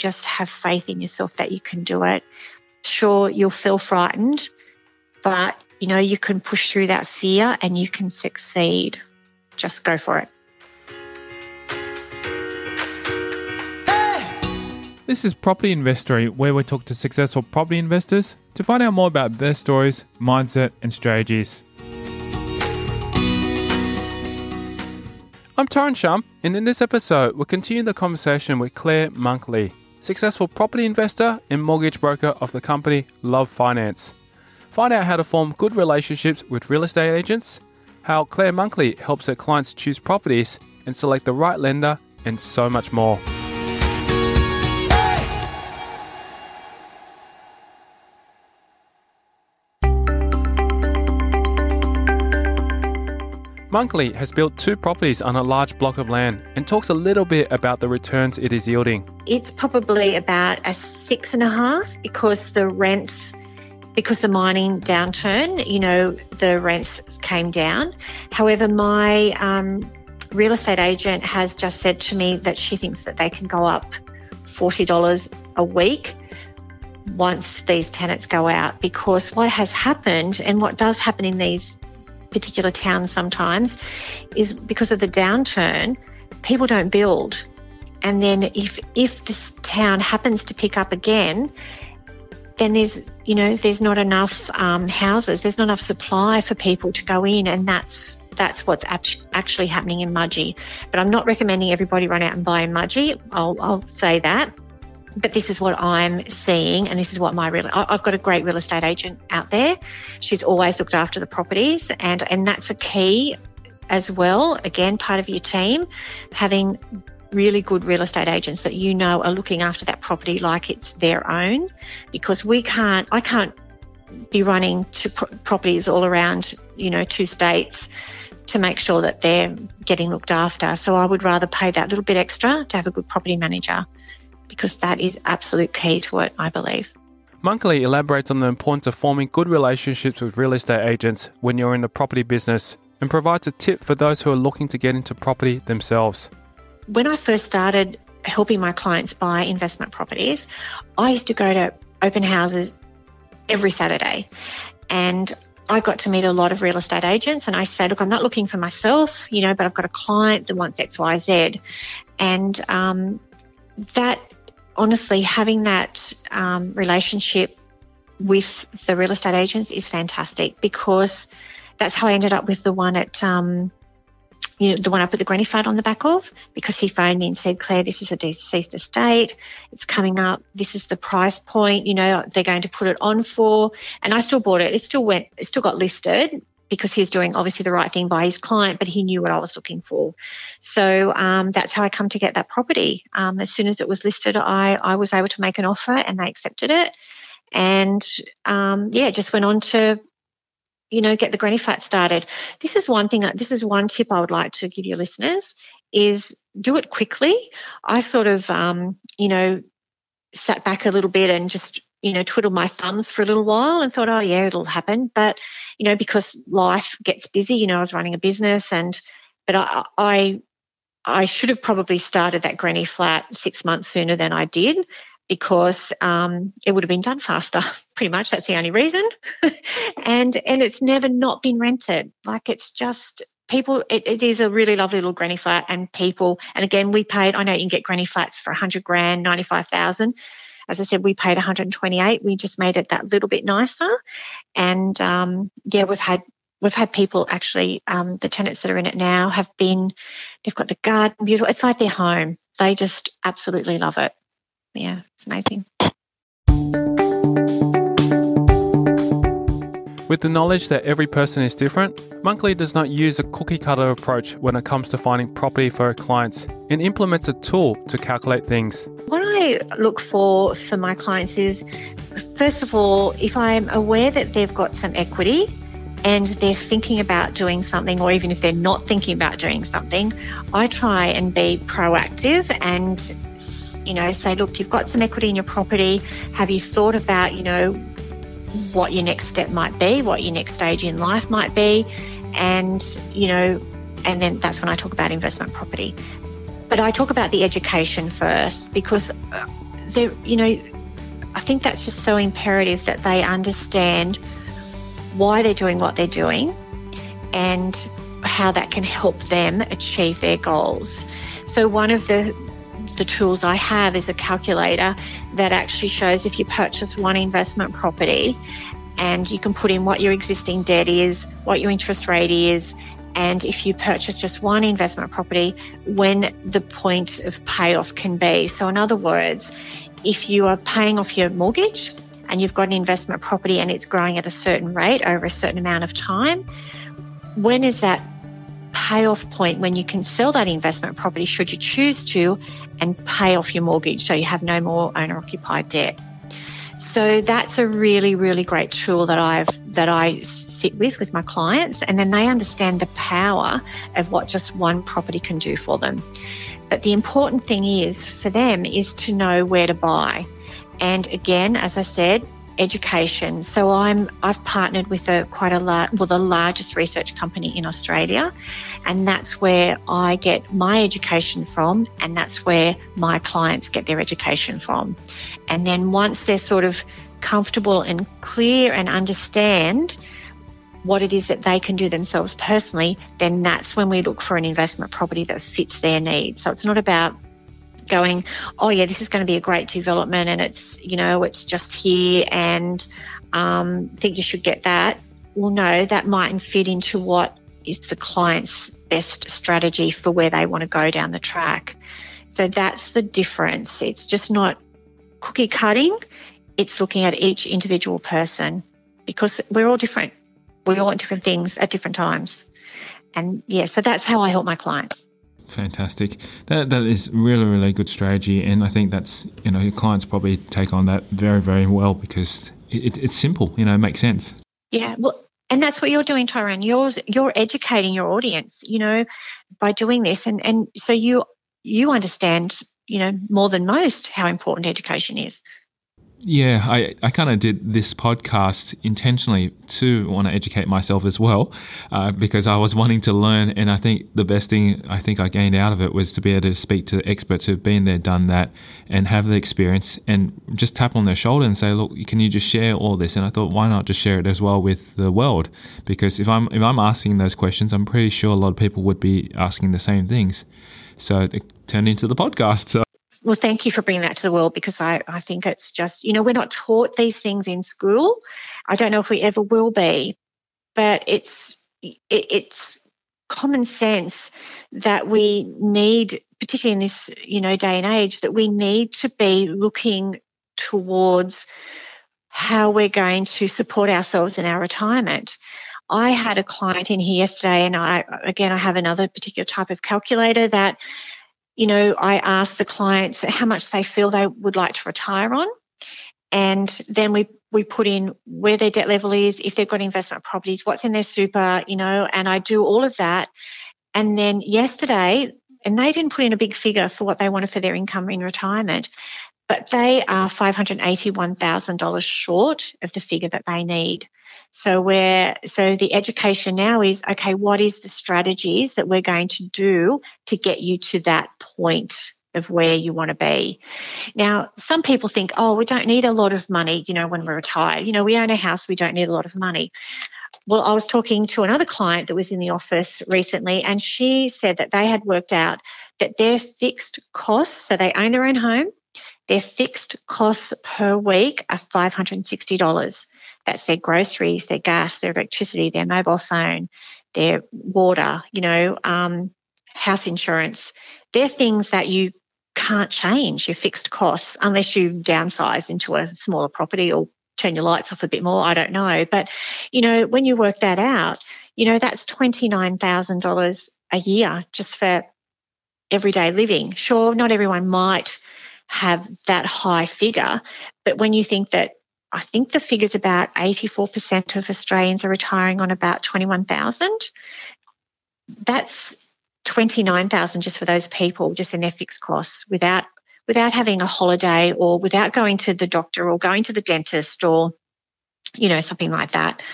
just have faith in yourself that you can do it. Sure, you'll feel frightened, but you know, you can push through that fear and you can succeed. Just go for it. This is Property Investory, where we talk to successful property investors to find out more about their stories, mindset, and strategies. I'm Tyrone Shum, and in this episode, we'll continue the conversation with Clare Monkley, successful property investor and mortgage broker of the company Love Finance. Find out how to form good relationships with real estate agents, how Clare Monkley helps her clients choose properties and select the right lender, and so much more. Monkley has built two properties on a large block of land and talks a little bit about the returns it is yielding. It's probably about a six and a half because the rents, because the mining downturn, you know, the rents came down. However, my um, real estate agent has just said to me that she thinks that they can go up $40 a week once these tenants go out because what has happened and what does happen in these particular towns sometimes is because of the downturn, people don't build. And then if if this town happens to pick up again, then there's you know there's not enough um, houses, there's not enough supply for people to go in, and that's that's what's actually happening in Mudgee. But I'm not recommending everybody run out and buy in Mudgee. I'll, I'll say that but this is what I'm seeing, and this is what my real. I've got a great real estate agent out there. She's always looked after the properties, and and that's a key as well. Again, part of your team having really good real estate agents that you know are looking after that property like it's their own, because we can't. I can't be running to pro- properties all around, you know, two states to make sure that they're getting looked after. So I would rather pay that little bit extra to have a good property manager because that is absolute key to it, I believe. Monkley elaborates on the importance of forming good relationships with real estate agents when you're in the property business and provides a tip for those who are looking to get into property themselves. When I first started helping my clients buy investment properties, I used to go to open houses every Saturday and I got to meet a lot of real estate agents and I said, look, I'm not looking for myself, you know, but I've got a client that wants X, Y, Z. And um, that honestly, having that um, relationship with the real estate agents is fantastic because that's how I ended up with the one at, um, you know, the one I put the granny flat on the back of because he phoned me and said, Clare, this is a deceased estate. It's coming up. This is the price point, you know, they're going to put it on for. And I still bought it. It still went, it still got listed because he was doing obviously the right thing by his client, but he knew what I was looking for. So um, that's how I come to get that property. Um, as soon as it was listed, I, I was able to make an offer and they accepted it. And um, yeah, just went on to, you know, get the granny flat started. This is one thing, this is one tip I would like to give your listeners is do it quickly. I sort of, um, you know, sat back a little bit and just you know, twiddled my thumbs for a little while and thought, oh, yeah, it'll happen. But, you know, because life gets busy, you know, I was running a business and, but I, I, I should have probably started that granny flat six months sooner than I did because um, it would have been done faster. Pretty much, that's the only reason. and and it's never not been rented. Like it's just people. It, it is a really lovely little granny flat, and people. And again, we paid. I know you can get granny flats for hundred grand, ninety five thousand as I said, we paid 128. We just made it that little bit nicer, and um, yeah, we've had we've had people actually um, the tenants that are in it now have been they've got the garden beautiful. It's like their home. They just absolutely love it. Yeah, it's amazing. With the knowledge that every person is different, Monkley does not use a cookie cutter approach when it comes to finding property for her clients and implements a tool to calculate things. What Look for for my clients is first of all, if I'm aware that they've got some equity and they're thinking about doing something, or even if they're not thinking about doing something, I try and be proactive and you know say, look, you've got some equity in your property. Have you thought about you know what your next step might be, what your next stage in life might be, and you know, and then that's when I talk about investment property. But I talk about the education first because uh, they you know, I think that's just so imperative that they understand why they're doing what they're doing and how that can help them achieve their goals. So one of the the tools I have is a calculator that actually shows if you purchase one investment property and you can put in what your existing debt is, what your interest rate is, and if you purchase just one investment property, when the point of payoff can be. So, in other words, if you are paying off your mortgage and you've got an investment property and it's growing at a certain rate over a certain amount of time, when is that payoff point when you can sell that investment property should you choose to and pay off your mortgage so you have no more owner occupied debt. So that's a really, really great tool that I've that I sit with with my clients and then they understand the power of what just one property can do for them. But the important thing is for them is to know where to buy. And again, as I said, education. So I'm I've partnered with a quite a large well the largest research company in Australia, and that's where I get my education from, and that's where my clients get their education from. And then once they're sort of comfortable and clear and understand what it is that they can do themselves personally, then that's when we look for an investment property that fits their needs. So it's not about going, oh yeah, this is going to be a great development and it's, you know, it's just here and um, think you should get that. Well, no, that mightn't fit into what is the client's best strategy for where they want to go down the track. So that's the difference. It's just not cookie cutting. It's looking at each individual person because we're all different. We all want different things at different times. And yeah, so that's how I help my clients. Fantastic. That that is really really good strategy, and I think that's you know your clients probably take on that very very well because it, it's simple. You know, it makes sense. Yeah. Well, and that's what you're doing, Tyrone. You're you're educating your audience. You know, by doing this, and and so you you understand you know more than most how important education is. Yeah, I, I kind of did this podcast intentionally to want to educate myself as well, uh, because I was wanting to learn. And I think the best thing I think I gained out of it was to be able to speak to experts who've been there, done that, and have the experience and just tap on their shoulder and say, look, can you just share all this? And I thought, why not just share it as well with the world? Because if I'm, if I'm asking those questions, I'm pretty sure a lot of people would be asking the same things. So it turned into the podcast. So well, thank you for bringing that to the world because I, I think it's just, you know, we're not taught these things in school. I don't know if we ever will be, but it's, it, it's common sense that we need, particularly in this, you know, day and age, that we need to be looking towards how we're going to support ourselves in our retirement. I had a client in here yesterday, and I again I have another particular type of calculator that you know, I ask the clients how much they feel they would like to retire on. And then we, we put in where their debt level is, if they've got investment properties, what's in their super, you know, and I do all of that. And then yesterday, and they didn't put in a big figure for what they wanted for their income in retirement, but they are $581,000 short of the figure that they need. So where so the education now is okay, what is the strategies that we're going to do to get you to that point of where you want to be. Now, some people think, oh, we don't need a lot of money, you know, when we retire. You know, we own a house, we don't need a lot of money. Well, I was talking to another client that was in the office recently, and she said that they had worked out that their fixed costs, so they own their own home, their fixed costs per week are $560. That's their groceries, their gas, their electricity, their mobile phone, their water, you know, um, house insurance. They're things that you can't change your fixed costs unless you downsize into a smaller property or turn your lights off a bit more. I don't know. But, you know, when you work that out, you know, that's $29,000 a year just for everyday living. Sure, not everyone might have that high figure. But when you think that I think the figure's about 84% of Australians are retiring on about 21,000. That's 29,000 just for those people, just in their fixed costs without without having a holiday or without going to the doctor or going to the dentist or you know something like that.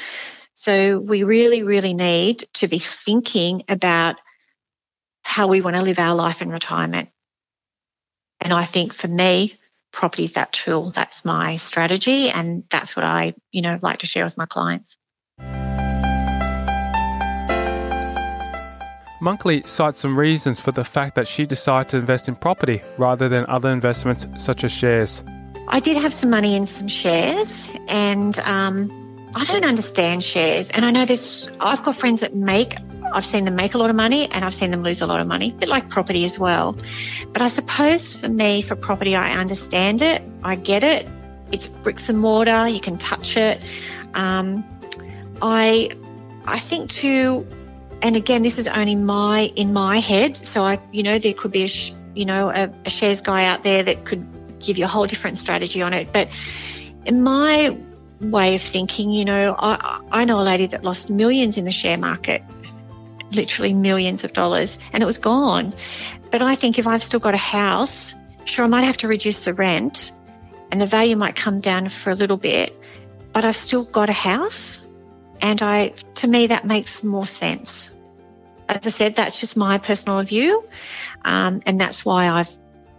So we really really need to be thinking about how we want to live our life in retirement. And I think for me, property's that tool. That's my strategy, and that's what I, you know, like to share with my clients. Monkley cites some reasons for the fact that she decided to invest in property rather than other investments such as shares. I did have some money in some shares, and um, I don't understand shares. And I know there's, I've got friends that make, I've seen them make a lot of money, and I've seen them lose a lot of money, a bit like property as well. But I suppose for me, for property, I understand it, I get it. It's bricks and mortar, you can touch it. Um, I, I think too and again, this is only my in my head. So I, you know, there could be a, you know, a, a shares guy out there that could give you a whole different strategy on it. But in my way of thinking, you know, I, I know a lady that lost millions in the share market, literally millions of dollars, and it was gone. But I think if I've still got a house, sure, I might have to reduce the rent and the value might come down for a little bit, but I've still got a house and I, to me, that makes more sense. As I said, that's just my personal view, um, and that's why I've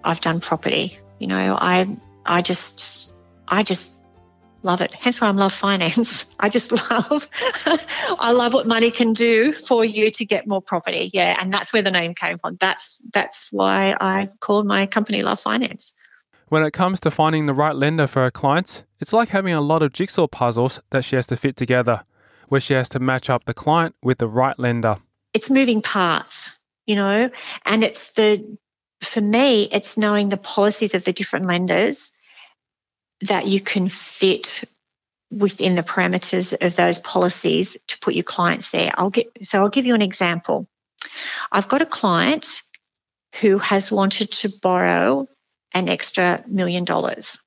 I've done property. You know, I I just I just love it. Hence why I love finance. I just love I love what money can do for you to get more property. Yeah, and that's where the name came from. That's that's why I called my company Love Finance. When it comes to finding the right lender for her clients, it's like having a lot of jigsaw puzzles that she has to fit together where she has to match up the client with the right lender. It's moving parts, you know, and it's the, for me, it's knowing the policies of the different lenders that you can fit within the parameters of those policies to put your clients there. I'll get, so I'll give you an example. I've got a client who has wanted to borrow an extra million dollars.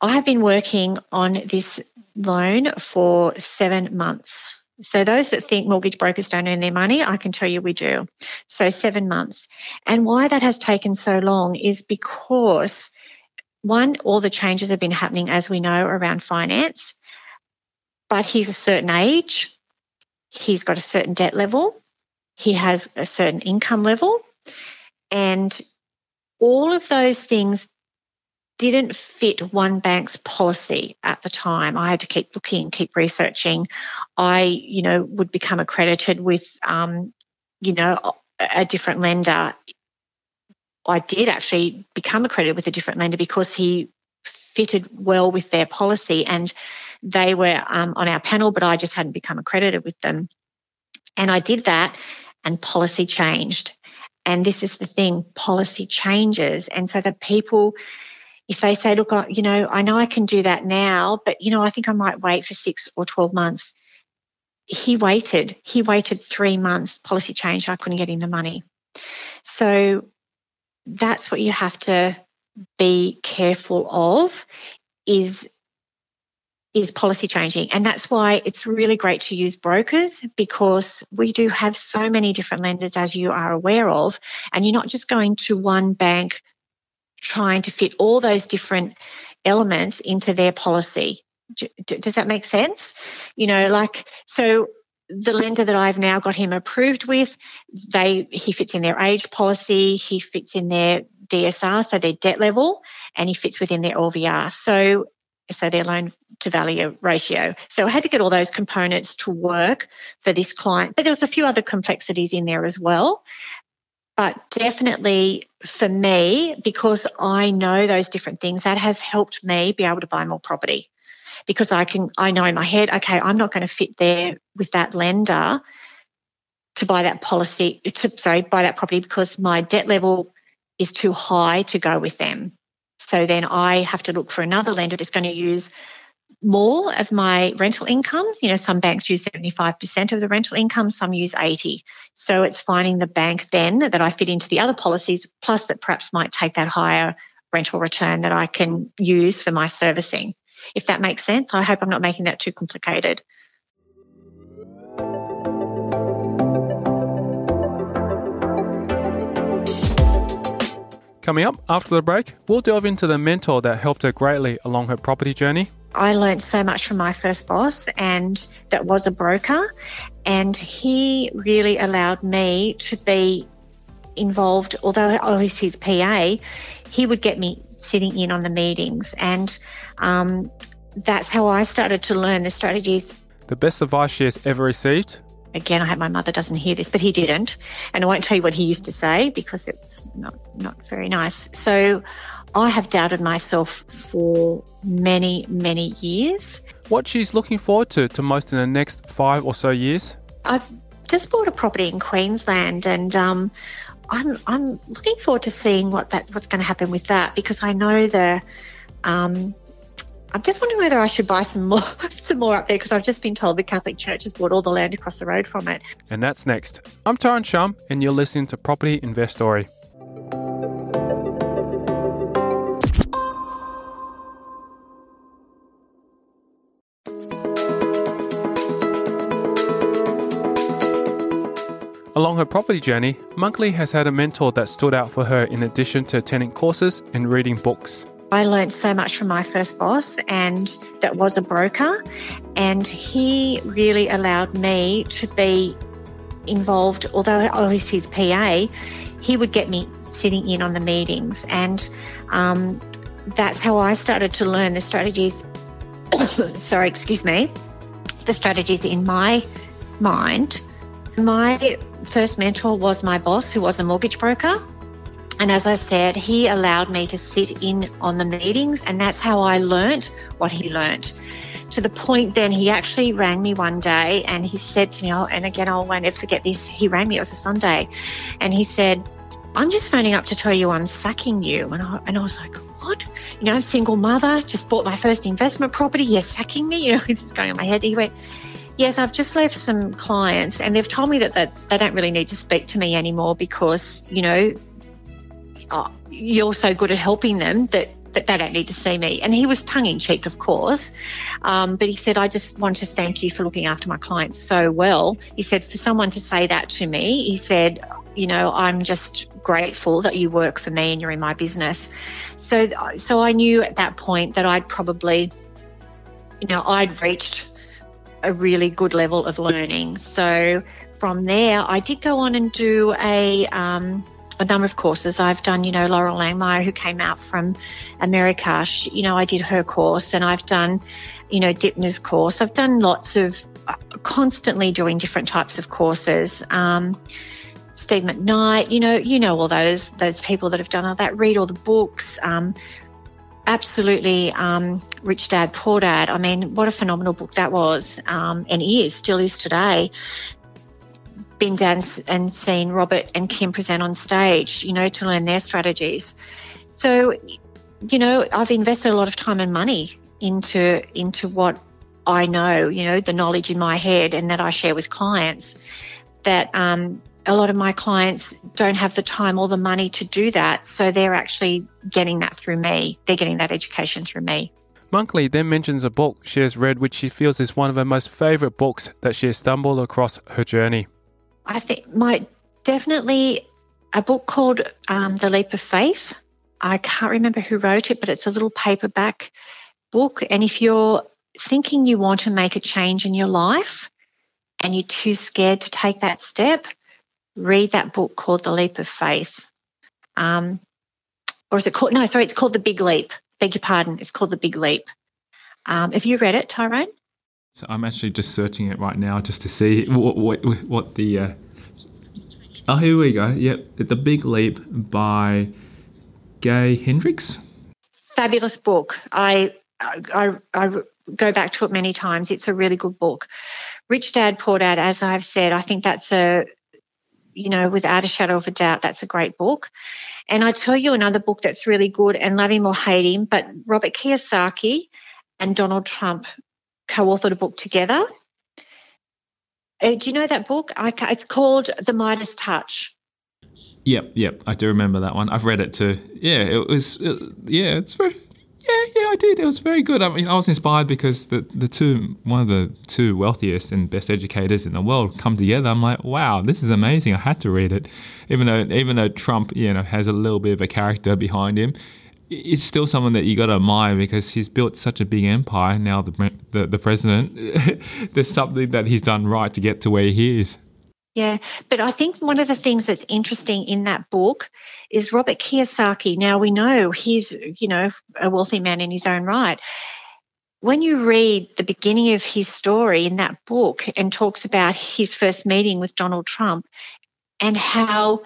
I have been working on this loan for seven months. So, those that think mortgage brokers don't earn their money, I can tell you we do. So, seven months. And why that has taken so long is because one, all the changes have been happening, as we know, around finance, but he's a certain age, he's got a certain debt level, he has a certain income level, and all of those things didn't fit one bank's policy at the time. I had to keep looking, keep researching. I, you know, would become accredited with, um, you know, a different lender. I did actually become accredited with a different lender because he fitted well with their policy and they were um, on our panel, but I just hadn't become accredited with them. And I did that and policy changed. And this is the thing policy changes. And so the people, if they say, look, I, you know, I know I can do that now, but, you know, I think I might wait for six or 12 months. He waited. He waited three months. Policy changed. I couldn't get into money. So that's what you have to be careful of is is policy changing. And that's why it's really great to use brokers because we do have so many different lenders, as you are aware of. And you're not just going to one bank trying to fit all those different elements into their policy. Does that make sense? You know, like, so the lender that I've now got him approved with, they he fits in their age policy, he fits in their DSR, so their debt level, and he fits within their LVR. So so their loan to value ratio. So I had to get all those components to work for this client. But there was a few other complexities in there as well. But definitely for me, because I know those different things, that has helped me be able to buy more property. Because I can, I know in my head, okay, I'm not going to fit there with that lender to buy that policy, to, sorry, buy that property because my debt level is too high to go with them. So then I have to look for another lender that's going to use more of my rental income. You know, some banks use 75% of the rental income, some use 80. So it's finding the bank then that I fit into the other policies, plus that perhaps might take that higher rental return that I can use for my servicing. If that makes sense, I hope I'm not making that too complicated. Coming up after the break, we'll delve into the mentor that helped her greatly along her property journey I learned so much from my first boss, and that was a broker. And he really allowed me to be involved, although I was his PA, he would get me sitting in on the meetings. And um, that's how I started to learn the strategies. The best advice she has ever received? Again, I hope my mother doesn't hear this, but he didn't. And I won't tell you what he used to say because it's not, not very nice. So I have doubted myself for many, many years. What she's looking forward to to most in the next five or so years? I've just bought a property in Queensland and um, I'm, I'm looking forward to seeing what that what's going to happen with that because I know the um, I'm just wondering whether I should buy some more some more up there because I've just been told the Catholic Church has bought all the land across the road from it. And that's next. I'm Tyrone Shum, and you're listening to Property Investory. Along her property journey, Monkley has had a mentor that stood out for her in addition to attending courses and reading books. I learned so much from my first boss, and that was a broker. And he really allowed me to be involved, although I was his PA, he would get me sitting in on the meetings. And um, that's how I started to learn the strategies. sorry, excuse me. The strategies in my mind. My first mentor was my boss, who was a mortgage broker. And as I said, he allowed me to sit in on the meetings, and that's how I learnt what he learnt. To the point then he actually rang me one day and he said to me, oh, and again, I won't ever forget this. He rang me, it was a Sunday, and he said, I'm just phoning up to tell you I'm sacking you. And I, and I was like, what? You know, single mother, just bought my first investment property, you're sacking me? You know, is going on my head. He went, Yes, I've just left some clients and they've told me that, that they don't really need to speak to me anymore because, you know, oh, you're so good at helping them that, that they don't need to see me. And he was tongue in cheek, of course. Um, but he said, I just want to thank you for looking after my clients so well. He said, for someone to say that to me, he said, you know, I'm just grateful that you work for me and you're in my business. So, so I knew at that point that I'd probably, you know, I'd reached a really good level of learning. So from there, I did go on and do a um, a number of courses. I've done, you know, Loral Langemeier, who came out from America. She, you know, I did her course, and I've done, you know, Dipner's course. I've done lots of, uh, constantly doing different types of courses. Um, Steve McKnight, you know, you know all those those people that have done all that. Read all the books. Um, absolutely um, Rich Dad Poor Dad. I mean, what a phenomenal book that was, um, and is still is today. Been down and seen Robert and Kim present on stage, you know, to learn their strategies. So, you know, I've invested a lot of time and money into into what I know, you know, the knowledge in my head and that I share with clients. That um, a lot of my clients don't have the time or the money to do that. So they're actually getting that through me. They're getting that education through me. Monkley then mentions a book she has read which she feels is one of her most favourite books that she has stumbled across her journey. I think my definitely a book called um, The Leap of Faith. I can't remember who wrote it, but it's a little paperback book. And if you're thinking you want to make a change in your life and you're too scared to take that step, read that book called The Leap of Faith. Um, or is it called? No, sorry, it's called The Big Leap. Beg your pardon. It's called The Big Leap. Um, have you read it, Tyrone? So I'm actually just searching it right now just to see what what, what the. Uh... Oh, here we go. Yep, The Big Leap by Gay Hendricks. Fabulous book. I, I I go back to it many times. It's a really good book. Rich Dad Poor Dad, as I've said, I think that's a you know, without a shadow of a doubt, that's a great book. And I tell you another book that's really good, and love him or hate him, but Robert Kiyosaki and Donald Trump co-authored a book together. Uh, do you know that book? I, it's called The Midas Touch. Yep, yep, I do remember that one. I've read it too. Yeah, it was. Yeah, it's very yeah, yeah, I did. It was very good. I mean, I was inspired because the the two one of the two wealthiest and best educators in the world come together. I'm like, wow, this is amazing. I had to read it, even though even though Trump, you know, has a little bit of a character behind him. It's still someone that you got to admire because he's built such a big empire. Now the the, the president, there's something that he's done right to get to where he is. Yeah, but I think one of the things that's interesting in that book is Robert Kiyosaki. Now we know he's, you know, a wealthy man in his own right. When you read the beginning of his story in that book and talks about his first meeting with Donald Trump and how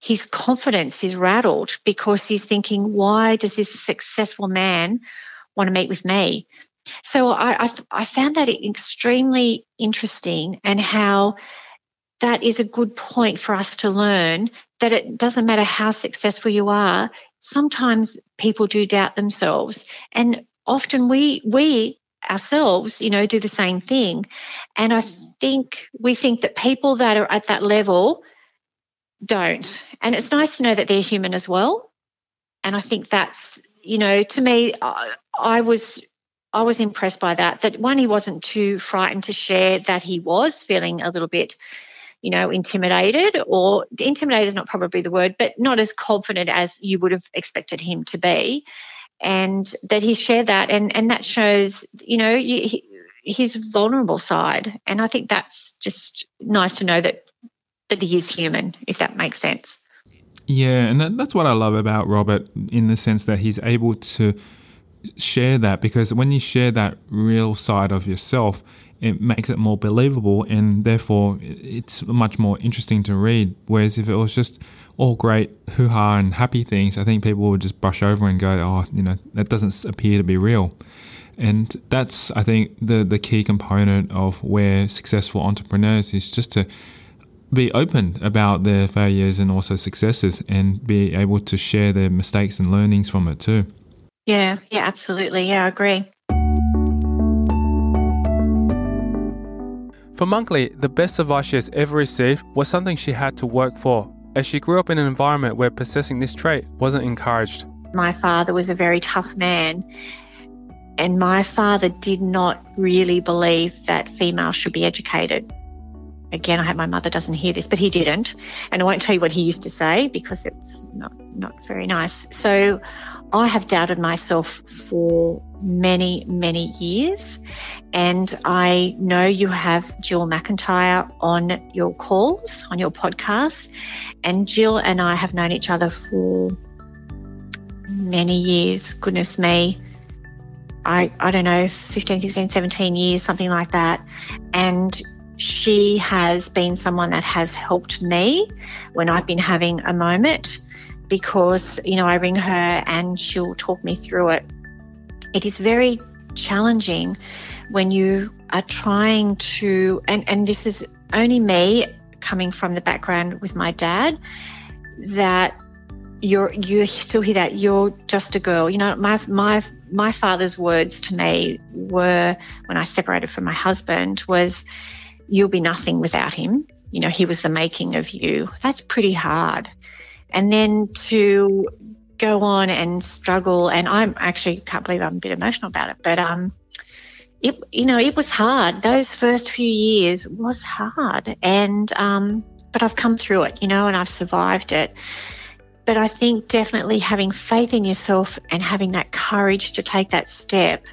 his confidence is rattled because he's thinking, why does this successful man want to meet with me? So I, I, I found that extremely interesting and how that is a good point for us to learn that it doesn't matter how successful you are sometimes people do doubt themselves. And often we we ourselves you know do the same thing. And i think we think that people that are at that level don't. And it's nice to know that they're human as well. And i think that's you know to me I, I was I was impressed by that. That one, he wasn't too frightened to share that he was feeling a little bit you know, intimidated or intimidated is not probably the word, but not as confident as you would have expected him to be. And that he shared that, and, and that shows, you know, he, his vulnerable side. And I think that's just nice to know that that he is human, if that makes sense. Yeah, and that's what I love about Robert in the sense that he's able to share that because when you share that real side of yourself, it makes it more believable and therefore it's much more interesting to read. Whereas if it was just all great hoo ha and happy things, I think people would just brush over and go, oh, you know, that doesn't appear to be real. And that's, I think, the, the key component of where successful entrepreneurs is just to be open about their failures and also successes and be able to share their mistakes and learnings from it too. Yeah, yeah, absolutely. Yeah, I agree. For Monkley, the best advice she has ever received was something she had to work for, as she grew up in an environment where possessing this trait wasn't encouraged. My father was a very tough man, and my father did not really believe that females should be educated. Again, I hope my mother doesn't hear this, but he didn't. And I won't tell you what he used to say because it's not, not very nice. So I have doubted myself for many, many years. And I know you have Jill McIntyre on your calls, on your podcast. And Jill and I have known each other for many years. Goodness me. I, I don't know, 15, 16, 17 years, something like that. And she has been someone that has helped me when I've been having a moment because, you know, I ring her and she'll talk me through it. It is very challenging when you are trying to, and, and this is only me coming from the background with my dad, that you're you still hear that you're just a girl. You know, my my my father's words to me were when I separated from my husband was, "You'll be nothing without him." You know, he was the making of you. That's pretty hard and then to go on and struggle and I'm actually can't believe I'm a bit emotional about it but um it you know it was hard those first few years was hard and um but I've come through it you know and I've survived it but I think definitely having faith in yourself and having that courage to take that step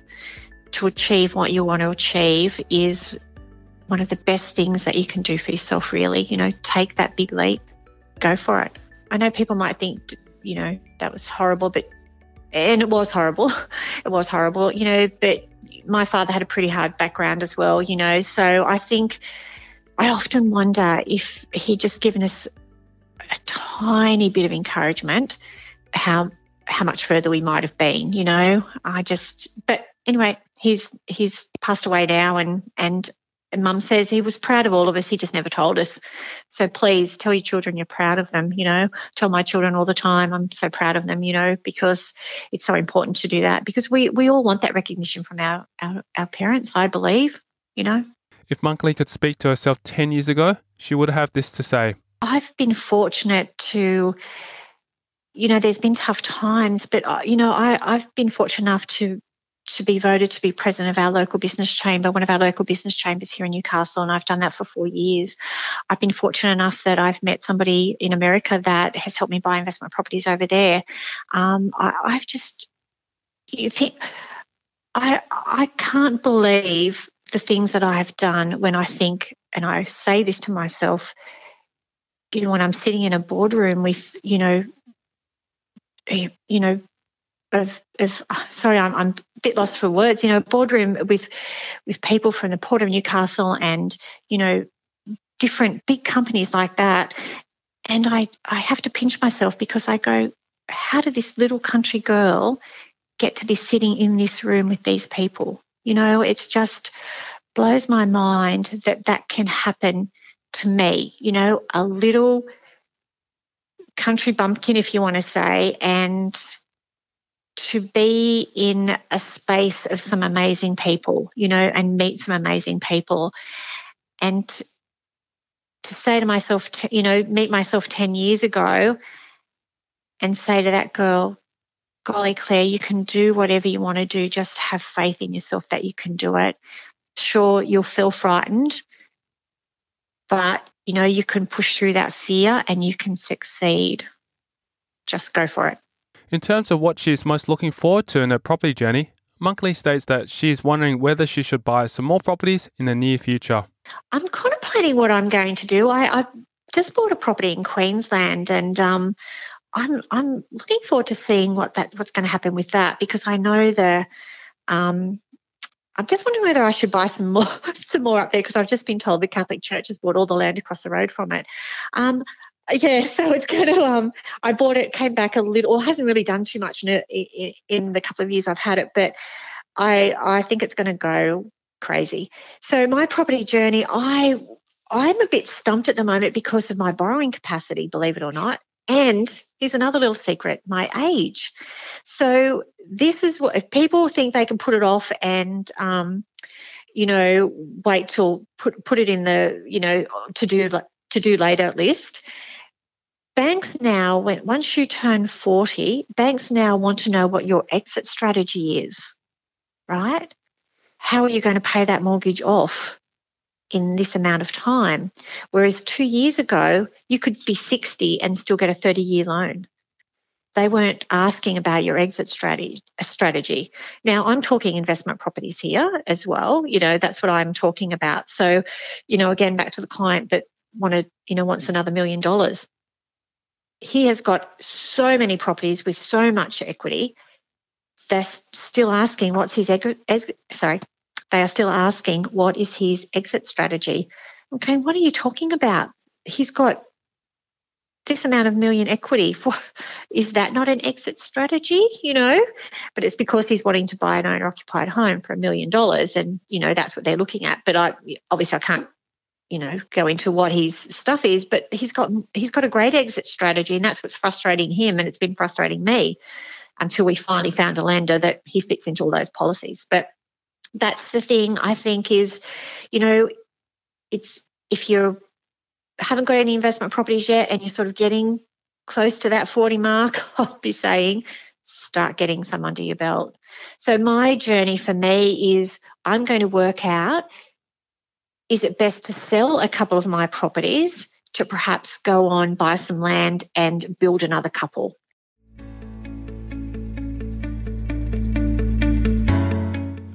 to achieve what you want to achieve is one of the best things that you can do for yourself really you know take that big leap go for it I know people might think, you know, that was horrible, but, and it was horrible. it was horrible, you know, but my father had a pretty hard background as well, you know, so I think I often wonder if he'd just given us a tiny bit of encouragement, how how much further we might have been, you know. I just but anyway, he's he's passed away now and and and mum says he was proud of all of us, he just never told us. So please tell your children you're proud of them, you know. Tell my children all the time I'm so proud of them, you know, because it's so important to do that because we, we all want that recognition from our, our, our parents, I believe, you know. If Monkley could speak to herself 10 years ago, she would have this to say. I've been fortunate to you know, there's been tough times, but uh, you know, I, I've been fortunate enough to to be voted to be president of our local business chamber, one of our local business chambers here in Newcastle, and I've done that for four years. I've been fortunate enough that I've met somebody in America that has helped me buy investment properties over there. Um, I, have just, you think, I I can't believe the things that I have done when I think and I say this to myself, you know, when I'm sitting in a boardroom with, you know, you know, of, of sorry, I'm, I'm a bit lost for words. You know, boardroom with with people from the Port of Newcastle and you know different big companies like that, and I I have to pinch myself because I go, how did this little country girl get to be sitting in this room with these people? You know, it's just blows my mind that that can happen to me. You know, a little country bumpkin, if you want to say, and to be in a space of some amazing people, you know, and meet some amazing people. And to say to myself, you know, meet myself 10 years ago and say to that girl, golly, Clare, you can do whatever you want to do. Just have faith in yourself that you can do it. Sure, you'll feel frightened, but you know, you can push through that fear and you can succeed. Just go for it. In terms of what she's most looking forward to in her property journey, Monkley states that she's wondering whether she should buy some more properties in the near future. I'm contemplating what I'm going to do. I, I just bought a property in Queensland and um, I'm I'm looking forward to seeing what that what's going to happen with that because I know the um, I'm just wondering whether I should buy some more some more up there because I've just been told the Catholic Church has bought all the land across the road from it. Um, yeah, so it's going to. Um, I bought it, came back a little. Or hasn't really done too much in, it, in the couple of years I've had it, but I I think it's going to go crazy. So my property journey, I I'm a bit stumped at the moment because of my borrowing capacity, believe it or not. And here's another little secret my age. So, this is what if people think they can put it off and, um, you know, wait till put put it in the, you know, to do to do later list. Banks now, once you turn 40, banks now want to know what your exit strategy is, right? How are you going to pay that mortgage off? in this amount of time. Whereas two years ago, you could be 60 and still get a 30 year loan. They weren't asking about your exit strategy. Now, I'm talking investment properties here as well. You know, that's what I'm talking about. So, you know, again, back to the client that wanted, you know, wants another million dollars. He has got so many properties with so much equity. They're still asking what's his exit, sorry, they are still asking, what is his exit strategy? Okay, what are you talking about? He's got this amount of million equity. Is that not an exit strategy? You know, but it's because he's wanting to buy an owner occupied home for a million dollars, and you know that's what they're looking at. But I obviously I can't, you know, go into what his stuff is. But he's got he's got a great exit strategy, and that's what's frustrating him, and it's been frustrating me until we finally found a lender that he fits into all those policies. But that's the thing I think is, you know, it's if you haven't got any investment properties yet and you're sort of getting close to that 40 mark, I'll be saying start getting some under your belt. So my journey for me is I'm going to work out is it best to sell a couple of my properties to perhaps go on buy some land and build another couple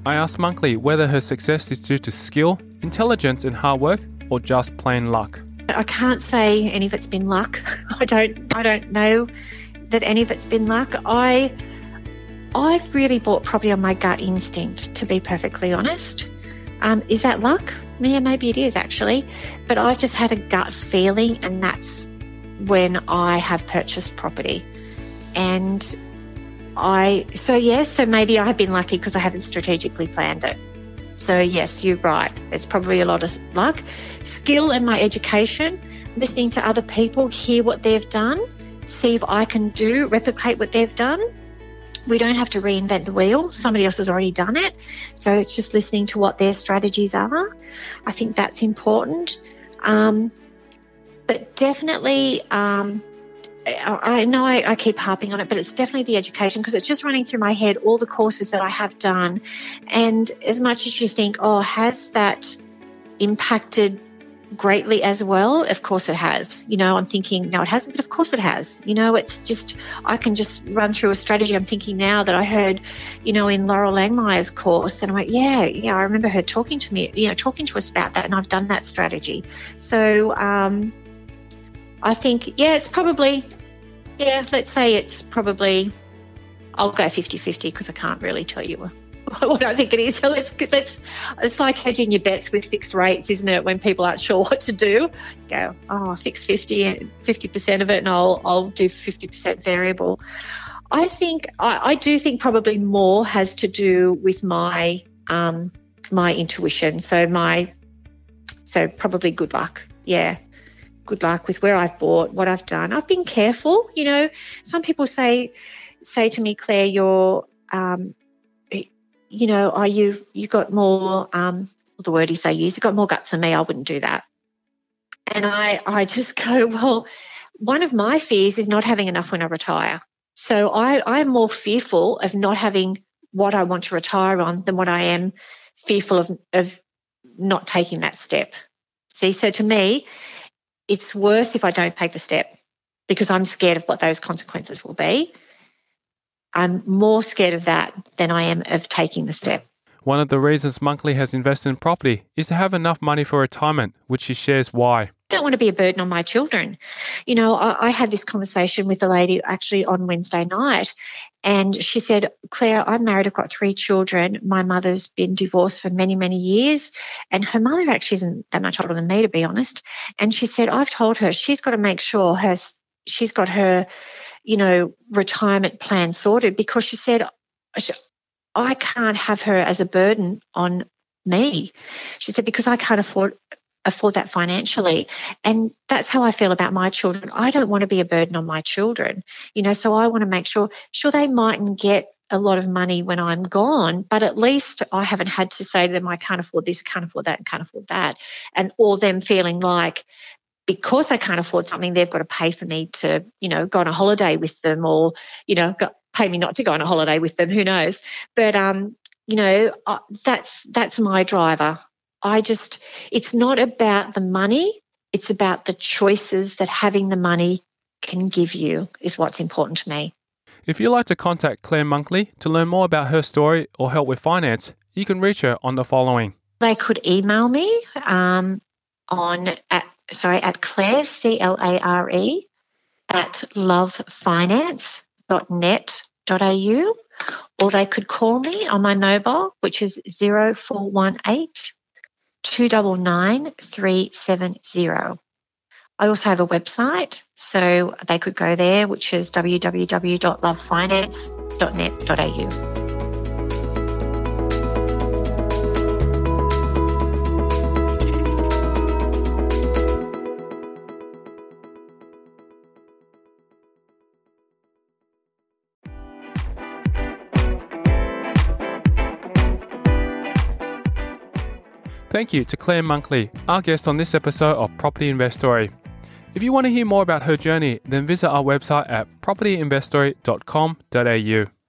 I asked Monkley whether her success is due to skill, intelligence, and hard work, or just plain luck. I can't say any of it's been luck. I don't. I don't know that any of it's been luck. I I've really bought property on my gut instinct, to be perfectly honest. Um, is that luck? Yeah, maybe it is actually. But I've just had a gut feeling, and that's when I have purchased property. And I so yes, so maybe I have been lucky because I haven't strategically planned it. So yes, you're right. It's probably a lot of luck, skill, and my education. Listening to other people, hear what they've done, see if I can do replicate what they've done. We don't have to reinvent the wheel. Somebody else has already done it. So it's just listening to what their strategies are. I think that's important. Um, but definitely, um, I know I, I, keep harping on it, but it's definitely the education because it's just running through my head all the courses that I have done. And as much as you think, oh, has that impacted greatly as well? Of course it has. You know, I'm thinking, no, it hasn't, but of course it has. You know, it's just, I can just run through a strategy. I'm thinking now that I heard, you know, in Loral Langemeier's course, and I went, yeah, yeah, I remember her talking to me, you know, talking to us about that, and I've done that strategy. So, um, I think, yeah, it's probably, yeah, let's say it's probably, I'll go 50 50 because I can't really tell you what I think it is. So let's let's it's like hedging your bets with fixed rates, isn't it? When people aren't sure what to do, go oh fix 50 percent of it, and I'll I'll do fifty percent variable. I think I, I, do think probably more has to do with my um, my intuition. So my so probably good luck. Yeah, good luck with where I've bought, what I've done. I've been careful. You know, some people say say to me, Clare, you're um, you know, are you you got more um the word is they use, you got more guts than me, I wouldn't do that. And I I just go, well, one of my fears is not having enough when I retire. So I, I'm more fearful of not having what I want to retire on than what I am fearful of, of not taking that step. See, so to me, it's worse if I don't take the step because I'm scared of what those consequences will be. I'm more scared of that than I am of taking the step. One of the reasons Monkley has invested in property is to have enough money for retirement, which she shares why. I don't want to be a burden on my children. You know, I, I had this conversation with a lady actually on Wednesday night, and she said, Clare, I'm married, I've got three children. My mother's been divorced for many, many years, and her mother actually isn't that much older than me, to be honest. And she said, I've told her she's got to make sure her she's got her you know, retirement plan sorted because she said, I can't have her as a burden on me. She said, because I can't afford afford that financially. And that's how I feel about my children. I don't want to be a burden on my children, you know, so I want to make sure, sure, they mightn't get a lot of money when I'm gone, but at least I haven't had to say to them, I can't afford this, I can't afford that, and can't afford that. And all them feeling like because they can't afford something, they've got to pay for me to, you know, go on a holiday with them or, you know, go, pay me not to go on a holiday with them. Who knows? But, um, you know, uh, that's that's my driver. I just, it's not about the money. It's about the choices that having the money can give you is what's important to me. If you'd like to contact Clare Monkley to learn more about her story or help with finance, you can reach her on the following. They could email me um, on at sorry, at Clare, C L A R E, at lovefinance.net.au, or they could call me on my mobile, which is 0418 299 370. I also have a website, so they could go there, which is www.lovefinance.net.au. Thank you to Clare Monkley, our guest on this episode of Property Investory. If you want to hear more about her journey, then visit our website at propertyinvestory.com.au.